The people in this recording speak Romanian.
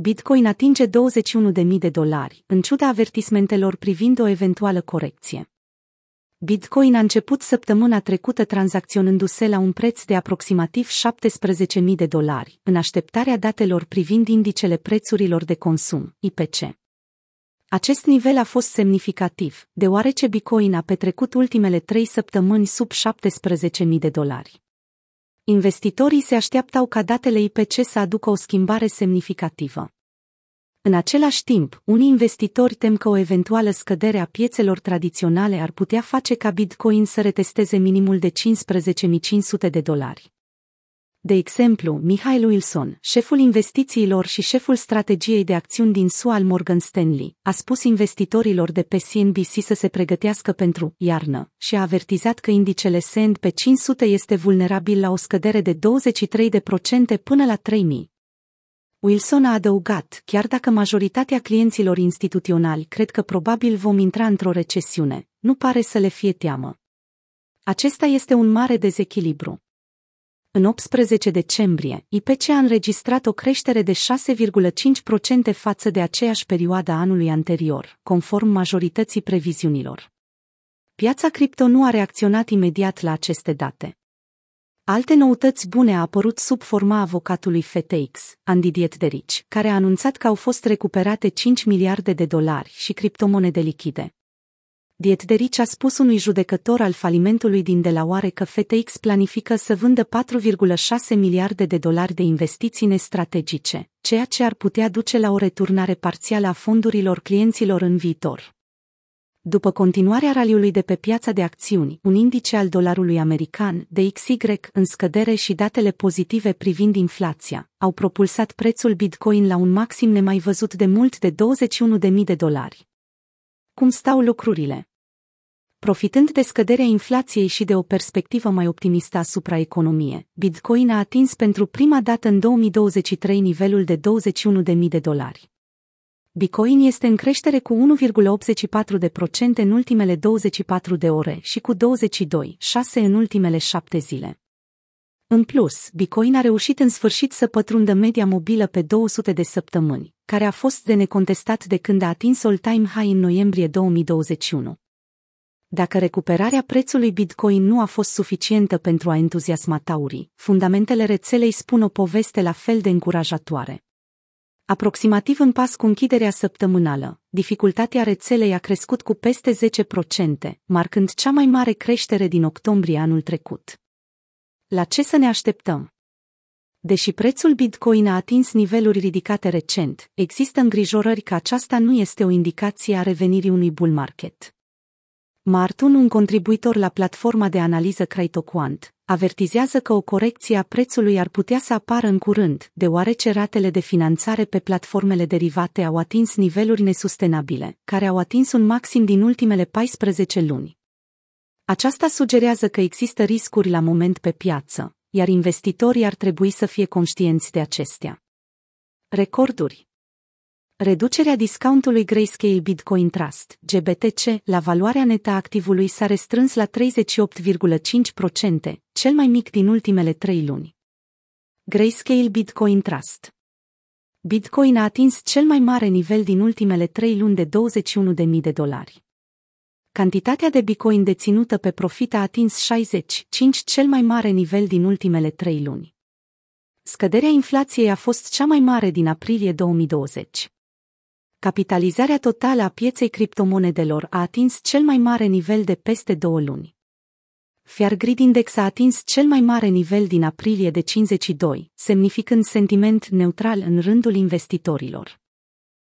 Bitcoin atinge 21.000 de dolari, în ciuda avertismentelor privind o eventuală corecție. Bitcoin a început săptămâna trecută tranzacționându-se la un preț de aproximativ 17.000 de dolari, în așteptarea datelor privind indicele prețurilor de consum, IPC. Acest nivel a fost semnificativ, deoarece Bitcoin a petrecut ultimele trei săptămâni sub 17.000 de dolari. Investitorii se așteaptau ca datele IPC să aducă o schimbare semnificativă. În același timp, unii investitori tem că o eventuală scădere a piețelor tradiționale ar putea face ca Bitcoin să retesteze minimul de 15.500 de dolari. De exemplu, Mihail Wilson, șeful investițiilor și șeful strategiei de acțiuni din SUA al Morgan Stanley, a spus investitorilor de pe CNBC să se pregătească pentru iarnă și a avertizat că indicele S&P 500 este vulnerabil la o scădere de 23% până la 3000. Wilson a adăugat, chiar dacă majoritatea clienților instituționali cred că probabil vom intra într-o recesiune, nu pare să le fie teamă. Acesta este un mare dezechilibru. În 18 decembrie, IPC a înregistrat o creștere de 6,5% față de aceeași perioadă anului anterior, conform majorității previziunilor. Piața cripto nu a reacționat imediat la aceste date. Alte noutăți bune a apărut sub forma avocatului FTX, Andy Dietrich, care a anunțat că au fost recuperate 5 miliarde de dolari și criptomonede lichide. Dietrich a spus unui judecător al falimentului din Delaware că FTX planifică să vândă 4,6 miliarde de dolari de investiții nestrategice, ceea ce ar putea duce la o returnare parțială a fondurilor clienților în viitor. După continuarea raliului de pe piața de acțiuni, un indice al dolarului american, DXY, în scădere și datele pozitive privind inflația, au propulsat prețul Bitcoin la un maxim nemai văzut de mult de 21.000 de dolari. Cum stau lucrurile? Profitând de scăderea inflației și de o perspectivă mai optimistă asupra economiei, Bitcoin a atins pentru prima dată în 2023 nivelul de 21.000 de dolari. Bitcoin este în creștere cu 1,84% în ultimele 24 de ore și cu 22,6% în ultimele 7 zile. În plus, Bitcoin a reușit în sfârșit să pătrundă media mobilă pe 200 de săptămâni, care a fost de necontestat de când a atins all-time high în noiembrie 2021. Dacă recuperarea prețului Bitcoin nu a fost suficientă pentru a entuziasma taurii, fundamentele rețelei spun o poveste la fel de încurajatoare. Aproximativ în pas cu închiderea săptămânală, dificultatea rețelei a crescut cu peste 10%, marcând cea mai mare creștere din octombrie anul trecut. La ce să ne așteptăm? Deși prețul Bitcoin a atins niveluri ridicate recent, există îngrijorări că aceasta nu este o indicație a revenirii unui bull market. Martun, un contribuitor la platforma de analiză CryptoQuant, avertizează că o corecție a prețului ar putea să apară în curând, deoarece ratele de finanțare pe platformele derivate au atins niveluri nesustenabile, care au atins un maxim din ultimele 14 luni. Aceasta sugerează că există riscuri la moment pe piață, iar investitorii ar trebui să fie conștienți de acestea. Recorduri Reducerea discountului Grayscale Bitcoin Trust, GBTC, la valoarea netă a activului s-a restrâns la 38,5%, cel mai mic din ultimele trei luni. Grayscale Bitcoin Trust Bitcoin a atins cel mai mare nivel din ultimele trei luni de 21.000 de dolari. Cantitatea de Bitcoin deținută pe profit a atins 65, cel mai mare nivel din ultimele trei luni. Scăderea inflației a fost cea mai mare din aprilie 2020 capitalizarea totală a pieței criptomonedelor a atins cel mai mare nivel de peste două luni. Fiar Grid Index a atins cel mai mare nivel din aprilie de 52, semnificând sentiment neutral în rândul investitorilor.